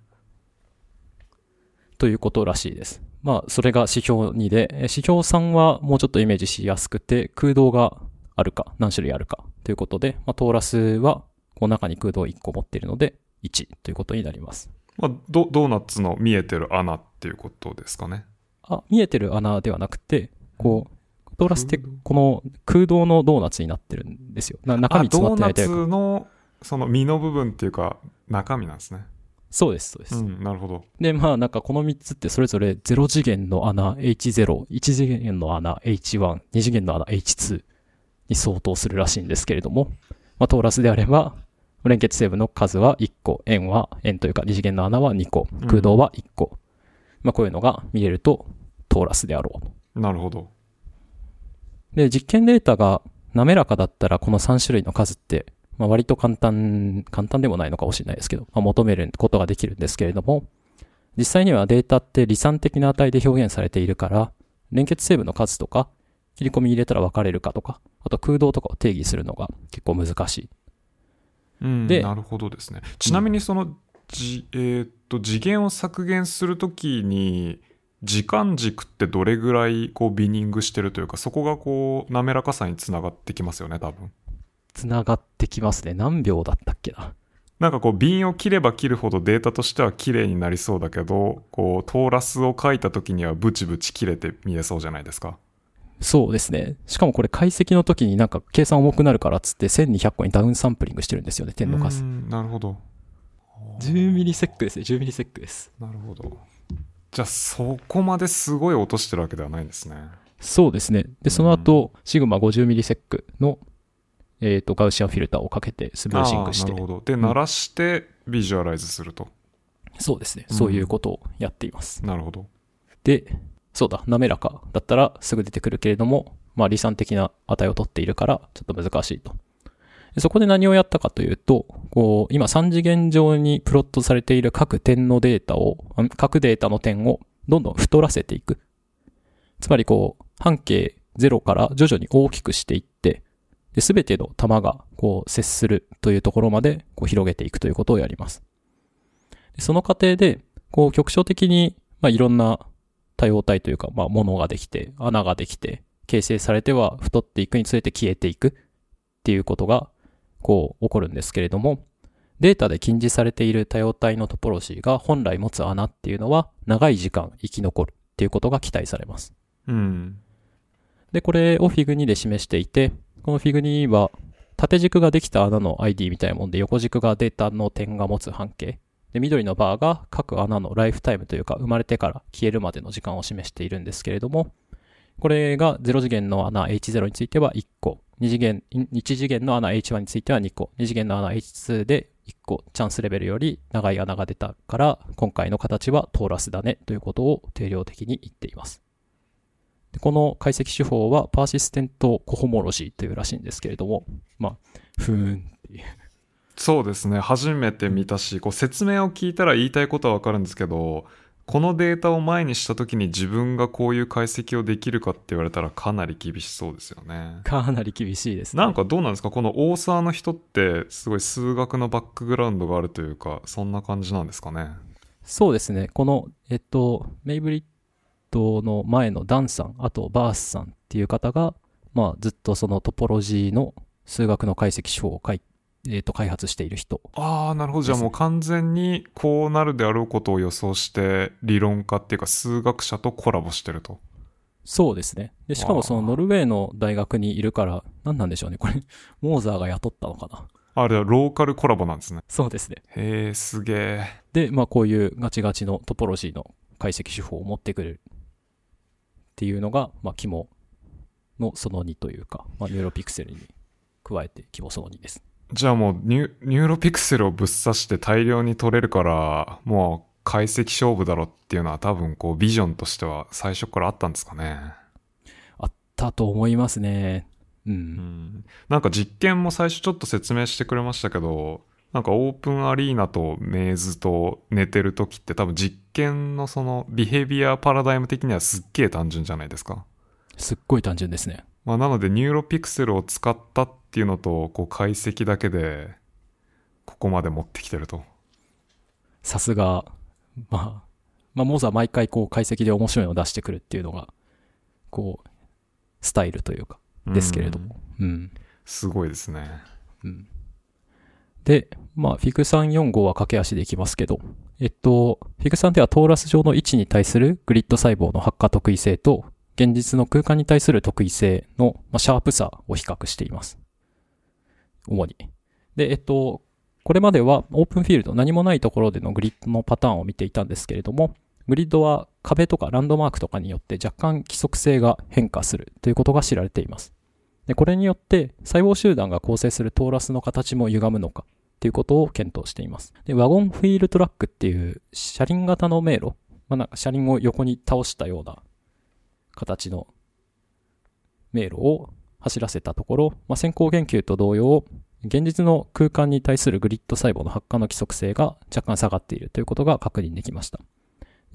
S2: ということらしいです。まあ、それが指標2で、え指標3はもうちょっとイメージしやすくて、空洞があるか、何種類あるかということで、まあ、トーラスは、この中に空洞1個持っているので、1ということになります。
S1: まあ、ドドーナツの見えてる穴っていうことですかね。
S2: あ、見えてる穴ではなくて、こう、トーラスってこの空洞のドーナツになってるんですよ。な中身
S1: あ、
S2: 詰ま
S1: ドーナ
S2: ってないというか。
S1: ツのその身の部分っていうか中身なんですね。
S2: そうです、そうです。
S1: うん、なるほど。
S2: で、まあなんかこの3つってそれぞれ0次元の穴 H0、1次元の穴 H1、2次元の穴 H2 に相当するらしいんですけれども、まあトーラスであれば、連結成分の数は1個、円は、円というか2次元の穴は2個、空洞は1個。まあこういうのが見れるとトーラスであろう。
S1: なるほど。
S2: で、実験データが滑らかだったらこの3種類の数って、まあ、割と簡単、簡単でもないのかもしれないですけど、まあ、求めることができるんですけれども、実際にはデータって離散的な値で表現されているから、連結成分の数とか、切り込み入れたら分かれるかとか、あと空洞とかを定義するのが結構難しい。
S1: うん、
S2: で
S1: なるほどですね。ちなみにその、じえーっと次元を削減するときに時間軸ってどれぐらいこうビニングしてるというかそこがこう滑らかさにつながってきますよね多分。
S2: つながってきますね。何秒だったっけな。
S1: なんかこう瓶を切れば切るほどデータとしては綺麗になりそうだけどこうトーラスを書いた時にはブチブチ切れて見えそうじゃないですか。
S2: そうですね。しかもこれ解析の時になんか計算重くなるからっつって1200個にダウンサンプリングしてるんですよね、点の数
S1: う。んなるほど。
S2: 10ミリセックですね、10ミリセックです。
S1: なるほど。じゃあそこまですごい落としてるわけではないんですね。
S2: そうですね。で、その後、シグマ50ミリセックの、えっ、と、ガウシアンフィルターをかけてスムーシングして
S1: なる、ほど。で、
S2: ん
S1: 鳴らしてビジュアライズすると。
S2: そうですね。
S1: うん
S2: そういうことをやっています。
S1: なるほど。
S2: で、そうだ、滑らかだったらすぐ出てくるけれども、まあ、離散的な値を取っているから、ちょっと難しいと。でそこで何をやったかというと、こう、今3次元上にプロットされている各点のデータを、あ各データの点をどんどん太らせていく。つまりこう、半径0から徐々に大きくしていって、で、すべての玉がこう接するというところまでこう広げていくということをやります。でその過程で、こう局所的に、まあ、いろんな多様体というか、まあ、ものができて、穴ができて、形成されては太っていくにつれて消えていくっていうことが、こう起こるんですけれども、データで禁じされている多様体のトポロジーが本来持つ穴っていうのは長い時間生き残るっていうことが期待されます。
S1: うん。
S2: で、これをフィグ2で示していて、このフィグ2は縦軸ができた穴の ID みたいなもんで、横軸がデータの点が持つ半径。で、緑のバーが各穴のライフタイムというか、生まれてから消えるまでの時間を示しているんですけれども、これが0次元の穴 H0 については1個、2次元、1次元の穴 H1 については2個、2次元の穴 H2 で1個、チャンスレベルより長い穴が出たから、今回の形はトーラスだねということを定量的に言っています。でこの解析手法はパーシステントコホモロジーというらしいんですけれども、まあ、ふーんっていう。
S1: そうですね。初めて見たし、こう説明を聞いたら言いたいことはわかるんですけど、このデータを前にした時に自分がこういう解析をできるかって言われたらかなり厳しそうですよね。
S2: かなり厳しいですね。
S1: なんかどうなんですか？この大沢の人ってすごい数学のバックグラウンドがあるというか、そんな感じなんですかね？
S2: そうですね。この、えっと、メイブリッドの前のダンさん、あとバースさんっていう方が、まあずっとそのトポロジーの数学の解析手法を書いえっと開発している人。
S1: ああ、なるほど。じゃあもう完全にこうなるであろうことを予想して理論家っていうか数学者とコラボしてると。
S2: そうですね。で、しかもそのノルウェーの大学にいるから、何なんでしょうね。これ、モーザーが雇ったのかな。
S1: あれはローカルコラボなんですね。
S2: そうですね。
S1: へえ、すげえ。
S2: で、まあこういうガチガチのトポロジーの解析手法を持ってくるっていうのが、まあ肝のその2というか、まあ Neuropixel に加えて肝その2です。
S1: じゃあもうニュ Neuropixel をぶっ刺して大量に取れるから、もう解析勝負だろっていうのは多分こうビジョンとしては最初からあったんですかね。
S2: あったと思いますね。う。
S1: うんん。なんか実験も最初ちょっと説明してくれましたけど、なんか open arena と maze と寝てる時って多分実験のその behavior paradigm 的にはすっげえ単純じゃないですか。
S2: すっごい単純ですね。
S1: まあなので Neuropixel を使ったっていうのと、こう解析だけで、ここまで持ってきてると。
S2: さすが、まあ、まあ、モーザー毎回こう解析で面白いのを出してくるっていうのが、こう、スタイルというか、ですけれども。うん。
S1: すごいですね。
S2: うん。で、まあ、フィグ345は駆け足でいきますけど、えっと、フィグ3ではトーラス上の位置に対するグリッド細胞の発火特異性と、現実の空間に対する特異性の、まあ、シャープさを比較しています。主に。で、えっと、これまではオープンフィールド、何もないところでのグリッドのパターンを見ていたんですけれども、グリッドは壁とかランドマークとかによって若干規則性が変化するということが知られています。で、これによって細胞集団が構成するトーラスの形も歪むのかっていうことを検討しています。で、ワゴンフィールトラックっていう車輪型の迷路、まあ、なんか車輪を横に倒したような形の迷路を走らせたところ、まあ、先行研究と同様、現実の空間に対するグリッド細胞の発火の規則性が若干下がっているということが確認できました。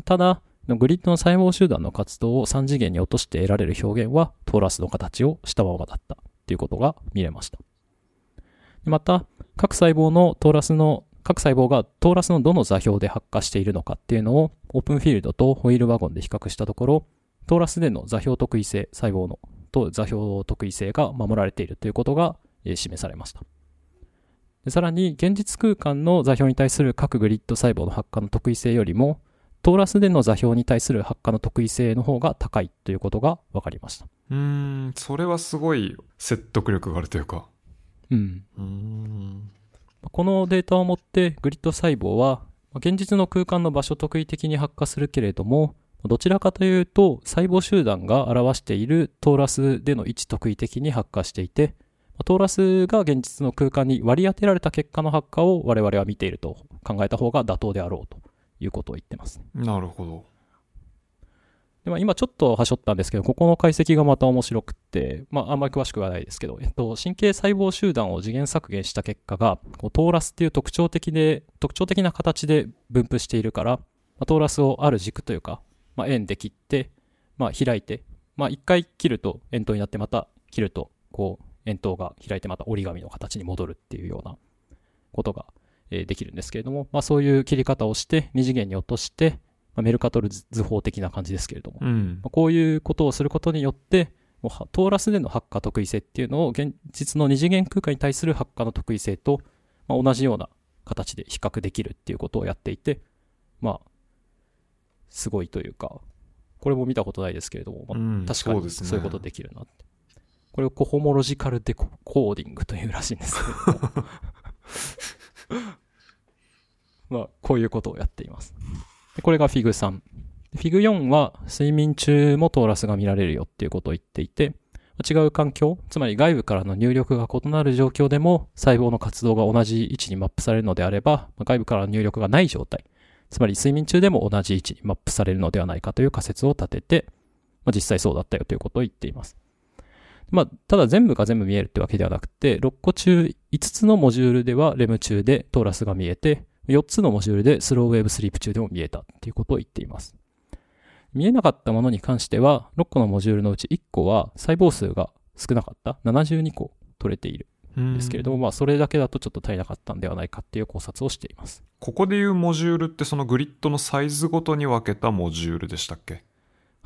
S2: ただ、のグリッドの細胞集団の活動を3次元に落として得られる表現はトーラスの形をしたままだったということが見れました。また、各細胞のトーラスの、各細胞がトーラスのどの座標で発火しているのかっていうのをオープンフィールドとホイールワゴンで比較したところ、トーラスでの座標特異性、細胞のと座標特異性が守られているということが示されました。さらに、現実空間の座標に対する各グリッド細胞の発火の特異性よりも、トーラスでの座標に対する発火の特異性の方が高いということが分かりました。
S1: うーん、それはすごい説得力があるというか。
S2: うん。
S1: うーん。
S2: このデータをもってグリッド細胞は現実の空間の場所特異的に発火するけれどもどちらかというと細胞集団が表しているトーラスでの位置特異的に発火していてトーラスが現実の空間に割り当てられた結果の発火を我々は見ていると考えた方が妥当であろうということを言ってます。
S1: なるほど。
S2: でまあ、今ちょっとはしょったんですけど、ここの解析がまた面白くって、まあ、あんまり詳しくはないですけど、えっと、神経細胞集団を次元削減した結果が、こうトーラスっていう特徴的で、特徴的な形で分布しているから、まあ、トーラスをある軸というか、まあ、円で切って、まあ、開いて、まあ、一回切ると円筒になって、また切ると、こう、円筒が開いてまた折り紙の形に戻るっていうようなことが、えーできるんですけれども、まあ、そういう切り方をして、二次元に落として、まあ、メルカトル図法的な感じですけれども、
S1: うん
S2: ま。あこういうことをすることによって、もうはトーラスでの発火特異性っていうのを現実の二次元空間に対する発火の特異性と、まあ、同じような形で比較できるっていうことをやっていて、まあ、すごいというか、これも見たことないですけれども、まあ
S1: うん
S2: 確かに
S1: そう
S2: いうことできるなって。これをコホモロジカルデココーディングというらしいんですけれども。まあ、こういうことをやっています。これが FIG3。FIG4 は睡眠中もトーラスが見られるよっていうことを言っていて、違う環境、つまり外部からの入力が異なる状況でも細胞の活動が同じ位置にマップされるのであれば、外部からの入力がない状態、つまり睡眠中でも同じ位置にマップされるのではないかという仮説を立てて、まあ、実際そうだったよということを言っています。まあ、ただ全部が全部見えるってわけではなくて、6個中5つのモジュールではレム中でトーラスが見えて、4つのモジュールでスローウェーブスリープ中でも見えたっていうことを言っています。見えなかったものに関しては、6個のモジュールのうち1個は細胞数が少なかった72個取れているんですけれども、まあそれだけだとちょっと足りなかったんではないかっていう考察をしています。
S1: ここでいうモジュールってそのグリッドのサイズごとに分けたモジュールでしたっけ？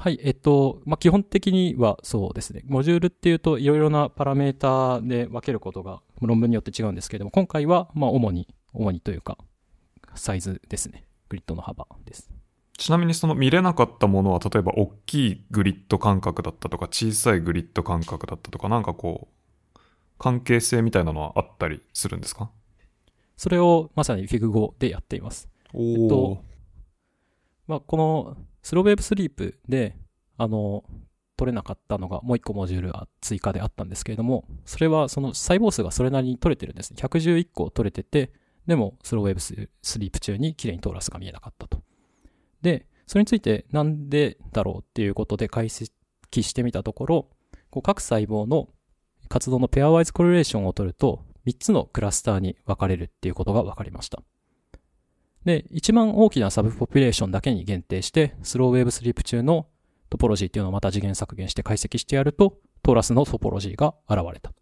S2: はい、えっと、まあ、基本的にはそうですね。モジュールっていうといろいろなパラメータで分けることが論文によって違うんですけれども、今回はまあ主に、主にというか、サイズですね。グリッドの幅です。
S1: ちなみにその見れなかったものは例えば大きいグリッド感覚だったとか小さいグリッド感覚だったとかなんかこう関係性みたいなのはあったりするんですか？
S2: それをまさに FIG5 でやっています。
S1: お
S2: えっとまあ、このスローウェーブスリープで、あの、取れなかったのがもう一個モジュールが追加であったんですけれども、それはその細胞数がそれなりに取れてるんですね。111個取れてて、でも slow wave sleep 中に綺麗にトーラスが見えなかったと。で、それについてなんでだろうっていうことで解析してみたところ、こう各細胞の活動の pairwise correlation を取ると、3つのクラスターに分かれるっていうことが分かりました。で、一番大きな subpopulation だけに限定して、 slow wave sleep 中のトポロジーっていうのをまた次元削減して解析してやると、トーラスのトポロジーが現れた。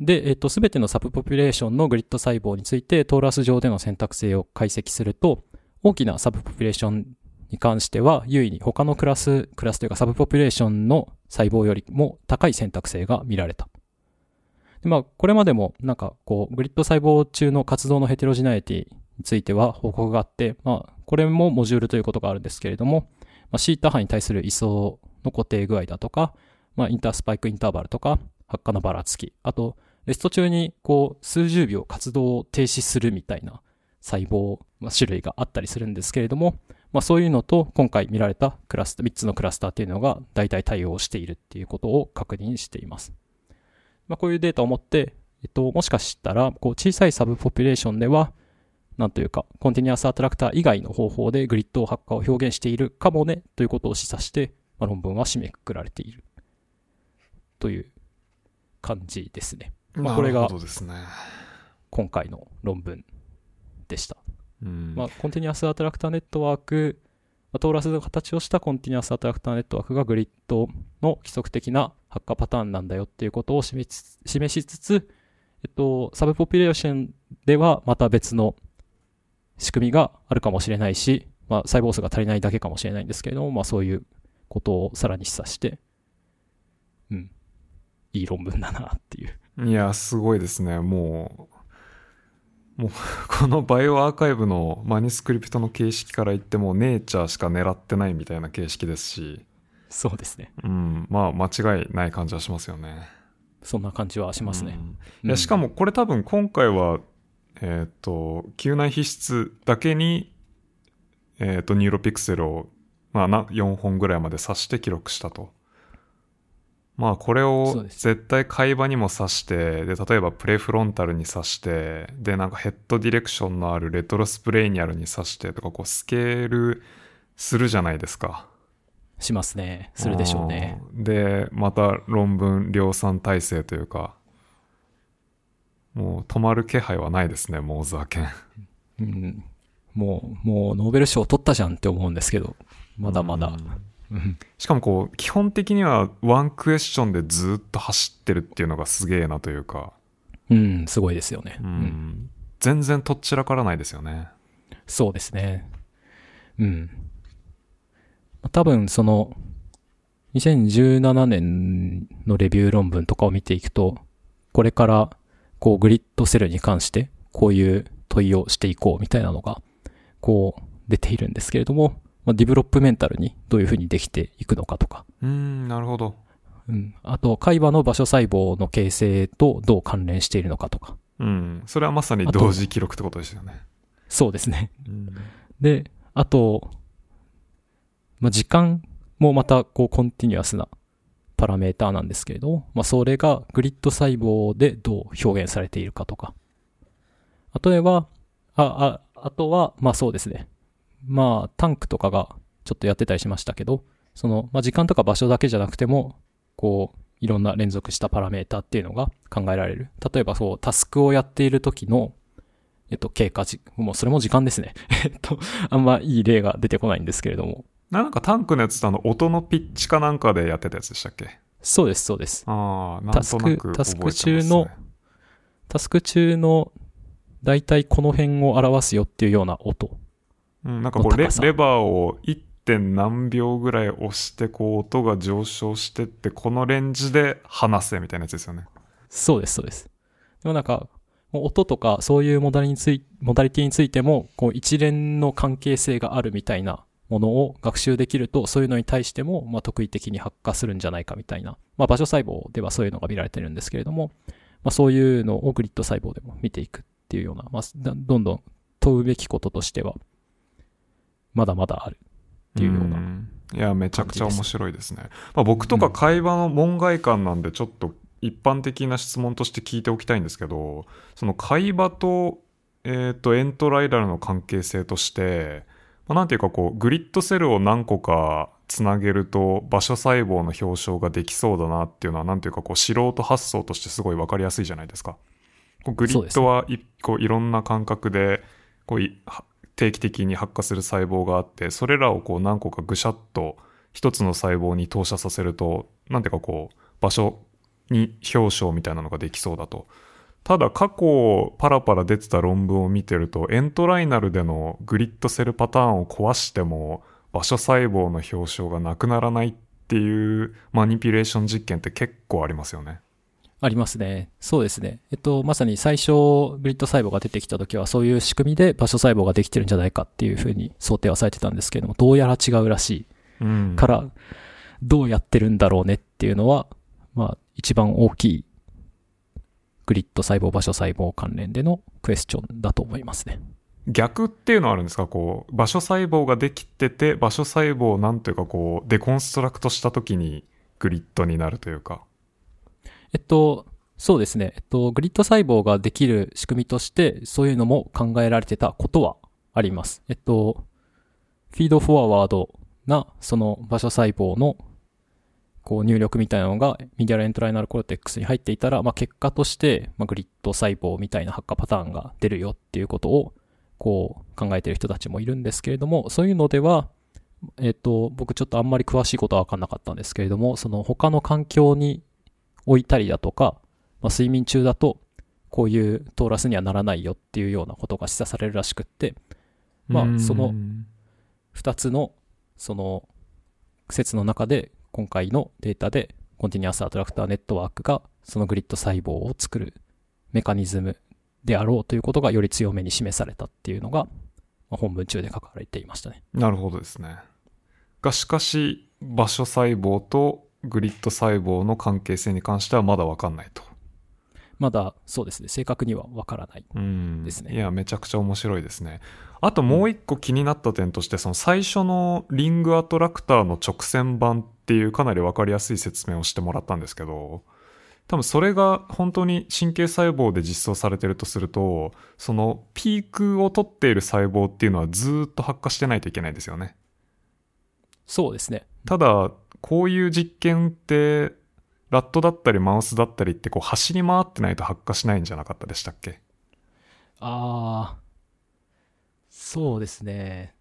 S2: で、えっと、すべての subpopulation のグリッド細胞について、トーラス上での選択性を解析すると、大きな subpopulation に関しては、有意に他のクラス、クラスというか subpopulation の細胞よりも高い選択性が見られた。でまあ、これまでも、なんか、こう、グリッド細胞中の活動のヘテロジナリティについては報告があって、まあ、これもモジュールということがあるんですけれども、まあ、シータ波に対する位相の固定具合だとか、まあ、インタースパイクインターバルとか、発火のばらつき、あと、レスト中に、こう、数十秒活動を停止するみたいな細胞、まあ、種類があったりするんですけれども、まあ、そういうのと、今回見られたクラスター、3つのクラスターっていうのが、大体対応しているっていうことを確認しています。まあ、こういうデータを持って、えっと、もしかしたら、こう、小さいサブポピュレーションでは、なんというか、コンティニアスアトラクター以外の方法でグリッド発火を表現しているかもね、ということを示唆して、まあ、論文は締めくくられている。という感じですね。まあこれが。今回の論文でした。
S1: うん。
S2: まあ、コンティニアスアトラクターネットワーク、まあトーラスの形をしたコンティニアスアトラクターネットワークがグリッドの規則的な発火パターンなんだよっていうことを示しつ示しつつ、えっと、サブポピュレーションではまた別の仕組みがあるかもしれないし、まあ、細胞数が足りないだけかもしれないんですけれども、まあ、そういうことをさらに示唆して、うん、いい論文だなっていう。
S1: いや、すごいですね。もう、もう、このバイオアーカイブのマニスクリプトの形式から言っても、ネイチャーしか狙ってないみたいな形式ですし、
S2: そうですね。
S1: うん、まあ、間違いない感じはしますよね。
S2: そんな感じはしますね。
S1: うんいや、しかもこれ多分今回は、えっ、と、球内皮質だけに、えっ、と、 Neuropixel を、まあな、4本ぐらいまで刺して記録したと。まあ、これを絶対海馬にも刺して、で、例えば prefrontal に刺して、で、なんか head direction のある retrosplenial に刺してとか、こう、スケールするじゃないですか。
S2: しますね。するでしょうね。
S1: うん。で、また論文量産体制というか、もう止まる気配はないですね、モーザー研。
S2: うん。もう、もうノーベル賞取ったじゃんって思うんですけど、まだまだ。うん
S1: しかもこう、基本的にはワンクエスチョンでずっと走ってるっていうのがすげえなというか、
S2: うん、すごいですよね。
S1: う
S2: うん
S1: ん。全然とっちらからないですよね。
S2: そうですね。うん。多分、その、2017年のレビュー論文とかを見ていくと、これからこう grid cell に関してこういう問いをしていこうみたいなのがこう出ているんですけれども、まあ、 developmental にどういうふうにできていくのかとか、
S1: うーん、なるほど。
S2: うん、あと海馬の場所細胞の形成とどう関連しているのかとか、
S1: うん。それはまさに同時記録ってことですよね。
S2: そうですね。
S1: うん。
S2: で、あと、まあ、時間もまたこう continuous なパラメーターなんですけれど、まあ、それがグリッド細胞でどう表現されているかとか。例えば、あ、あ、あとは、まあそうですね。まあタンクとかがちょっとやってたりしましたけど、その、まあ時間とか場所だけじゃなくても、こう、いろんな連続したパラメーターっていうのが考えられる。例えばそう、タスクをやっている時の、えっと、経過時、もうそれも時間ですね。えっと、あんまいい例が出てこないんですけれども。
S1: なんかタンクのやつってあの、音のピッチかなんかでやってたやつでしたっけ？
S2: そうです、そうです。
S1: ああ、なん
S2: タスク
S1: となく覚えてます、ね。
S2: タスク中のタスク中の、だいたいこの辺を表すよっていうような音。
S1: うん、なんかこうレバーを 1. 点何秒ぐらい押して、こう音が上昇してって、このレンジで話せみたいなやつですよね。
S2: そうです、そうです。でもなんか、もう音とかそういうモダリについモダリティについても、こう一連の関係性があるみたいなものを学習できると、そういうのに対しても、まあ、特異的に発火するんじゃないかみたいな。まあ、場所細胞ではそういうのが見られてるんですけれども、まあ、そういうのをグリッド細胞でも見ていくっていうような、まあ、だどんどん問うべきこととしては、まだまだあるっていうような。
S1: んいや、めちゃくちゃ面白いですね。まあ、僕とか会話の門外観なんで、ちょっと一般的な質問として聞いておきたいんですけど、その会話と、えっ、と、エントライラルの関係性として、まあ、なんていうかこう、グリッドセルを何個かつなげると場所細胞の表彰ができそうだなっていうのは、なんていうかこう、素人発想としてすごいわかりやすいじゃないですか。こうグリッドはいこういろんな感覚で、こう定期的に発火する細胞があって、それらをこう何個かぐしゃっと一つの細胞に投射させると、なんていうかこう、場所に表彰みたいなのができそうだと。ただ過去パラパラ出てた論文を見てると、エントライナルでのグリッドセルパターンを壊しても、場所細胞の表彰がなくならないっていうマニピュレーション実験って結構ありますよね。
S2: ありますね。そうですね。えっと、まさに最初、グリッド細胞が出てきた時は、そういう仕組みで場所細胞ができてるんじゃないかっていうふうに想定はされてたんですけれども、どうやら違うらしい。から、どうやってるんだろうねっていうのは、まあ、一番大きい、グリッド細胞、場所細胞関連でのクエスチョンだと思いますね。
S1: 逆っていうのはあるんですか？こう、場所細胞ができてて、場所細胞をなんというかこう、デコンストラクトした時にグリッドになるというか。
S2: えっと、そうですね。えっと、グリッド細胞ができる仕組みとして、そういうのも考えられてたことはあります。えっと、フィードフォアワードな、その場所細胞の、こう入力みたいなのが、 medial entorhinal cortex に入っていたら、まあ、結果として、まあ、グリッド細胞みたいな発火パターンが出るよっていうことを、こう考えてる人たちもいるんですけれども、そういうのでは、えっと、僕ちょっとあんまり詳しいことは分かんなかったんですけれども、その他の環境に置いたりだとか、まあ、睡眠中だと、こういうトーラスにはならないよっていうようなことが示唆されるらしくって、まあ
S1: うん。
S2: その二つの、その、説の中で、今回のデータで、コンティニアスアトラクターネットワークが、そのグリッド細胞を作るメカニズムであろうということがより強めに示されたっていうのが、本文中で書かれていましたね。
S1: なるほどですね。が、しかし、場所細胞とグリッド細胞の関係性に関してはまだわかんないと。
S2: まだ、そうですね、正確にはわからない。ですね
S1: いや、めちゃくちゃ面白いですね。あともう一個気になった点として、その最初のリングアトラクターの直線版っていうかなりわかりやすい説明をしてもらったんですけど、多分それが本当に神経細胞で実装されてるとすると、そのピークを取っている細胞っていうのはずーっと発火してないといけないですよね。
S2: そうですね。
S1: ただ、こういう実験って、ラットだったりマウスだったりってこう走り回ってないと発火しないんじゃなかったでしたっけ？
S2: ああ、そうですね。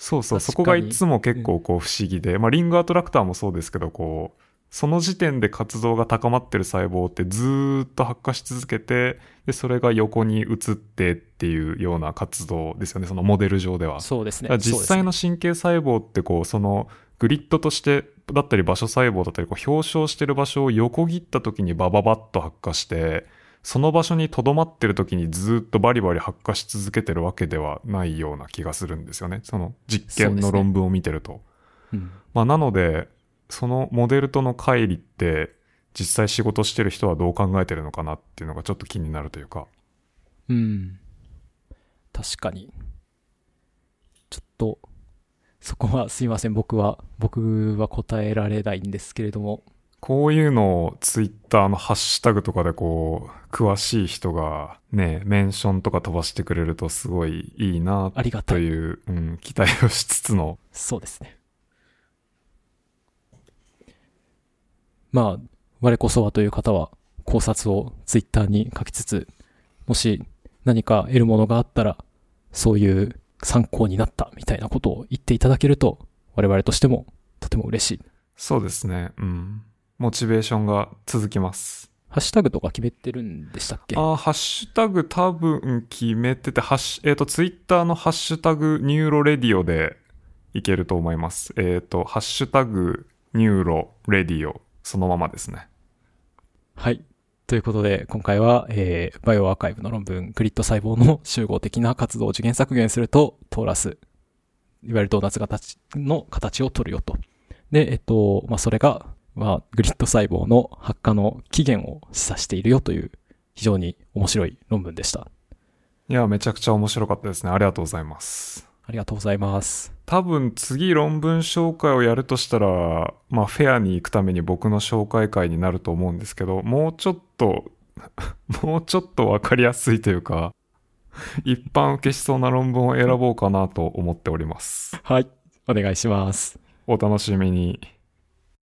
S1: そうそう、そこがいつも結構こう不思議で、まあリングアトラクターもそうですけど、こう、その時点で活動が高まってる細胞ってずーっと発火し続けて、で、それが横に移ってっていうような活動ですよね、そのモデル上では。
S2: そうですね。
S1: 実際の神経細胞ってこう、そのグリッドとしてだったり場所細胞だったりこう表彰してる場所を横切った時にバババッと発火してその場所に留まってる時にずっとバリバリ発火し続けてるわけではないような気がするんですよねその実験の論文を見てると、
S2: うん。
S1: まあなのでそのモデルとの乖離って実際仕事してる人はどう考えてるのかなっていうのがちょっと気になるというか
S2: うん。確かに。ちょっと、そこはすいません。僕は、僕は答えられないんですけれども。
S1: こういうのをツイッターのハッシュタグとかでこう、詳しい人がね、メンションとか飛ばしてくれるとすごいいいな
S2: ありがたい。
S1: という、うん、期待をしつつの、
S2: そうですね。まあ、我こそはという方は考察をツイッターに書きつつ、もし何か得るものがあったら、そういう参考になったみたいなことを言っていただけると、我々としてもとても嬉しい。
S1: そうですね、うん。モチベーションが続きます。
S2: ハッシュタグとか決めてるんでしたっけ？
S1: あーハッシュタグ多分決めてて、ハッシュ、えっ、と、ツイッターのハッシュタグニューロレディオでいけると思います。えっ、と、ハッシュタグニューロレディオ、そのままですね。
S2: はい。ということで、今回は、えー、バイオアーカイブの論文、グリッド細胞の集合的な活動を次元削減すると、トーラス、いわゆるドーナツ形の形を取るよと。で、えっと、まあ、それが、まあ、グリッド細胞の発火の起源を示唆しているよという、非常に面白い論文でした。
S1: いや、めちゃくちゃ面白かったですね。ありがとうございます。
S2: ありがとうございます。
S1: 多分次論文紹介をやるとしたら、まあフェアに行くために僕の紹介会になると思うんですけど、もうちょっと、もうちょっとわかりやすいというか、一般受けしそうな論文を選ぼうかなと思っております。
S2: はい。お願いします。
S1: お楽しみに。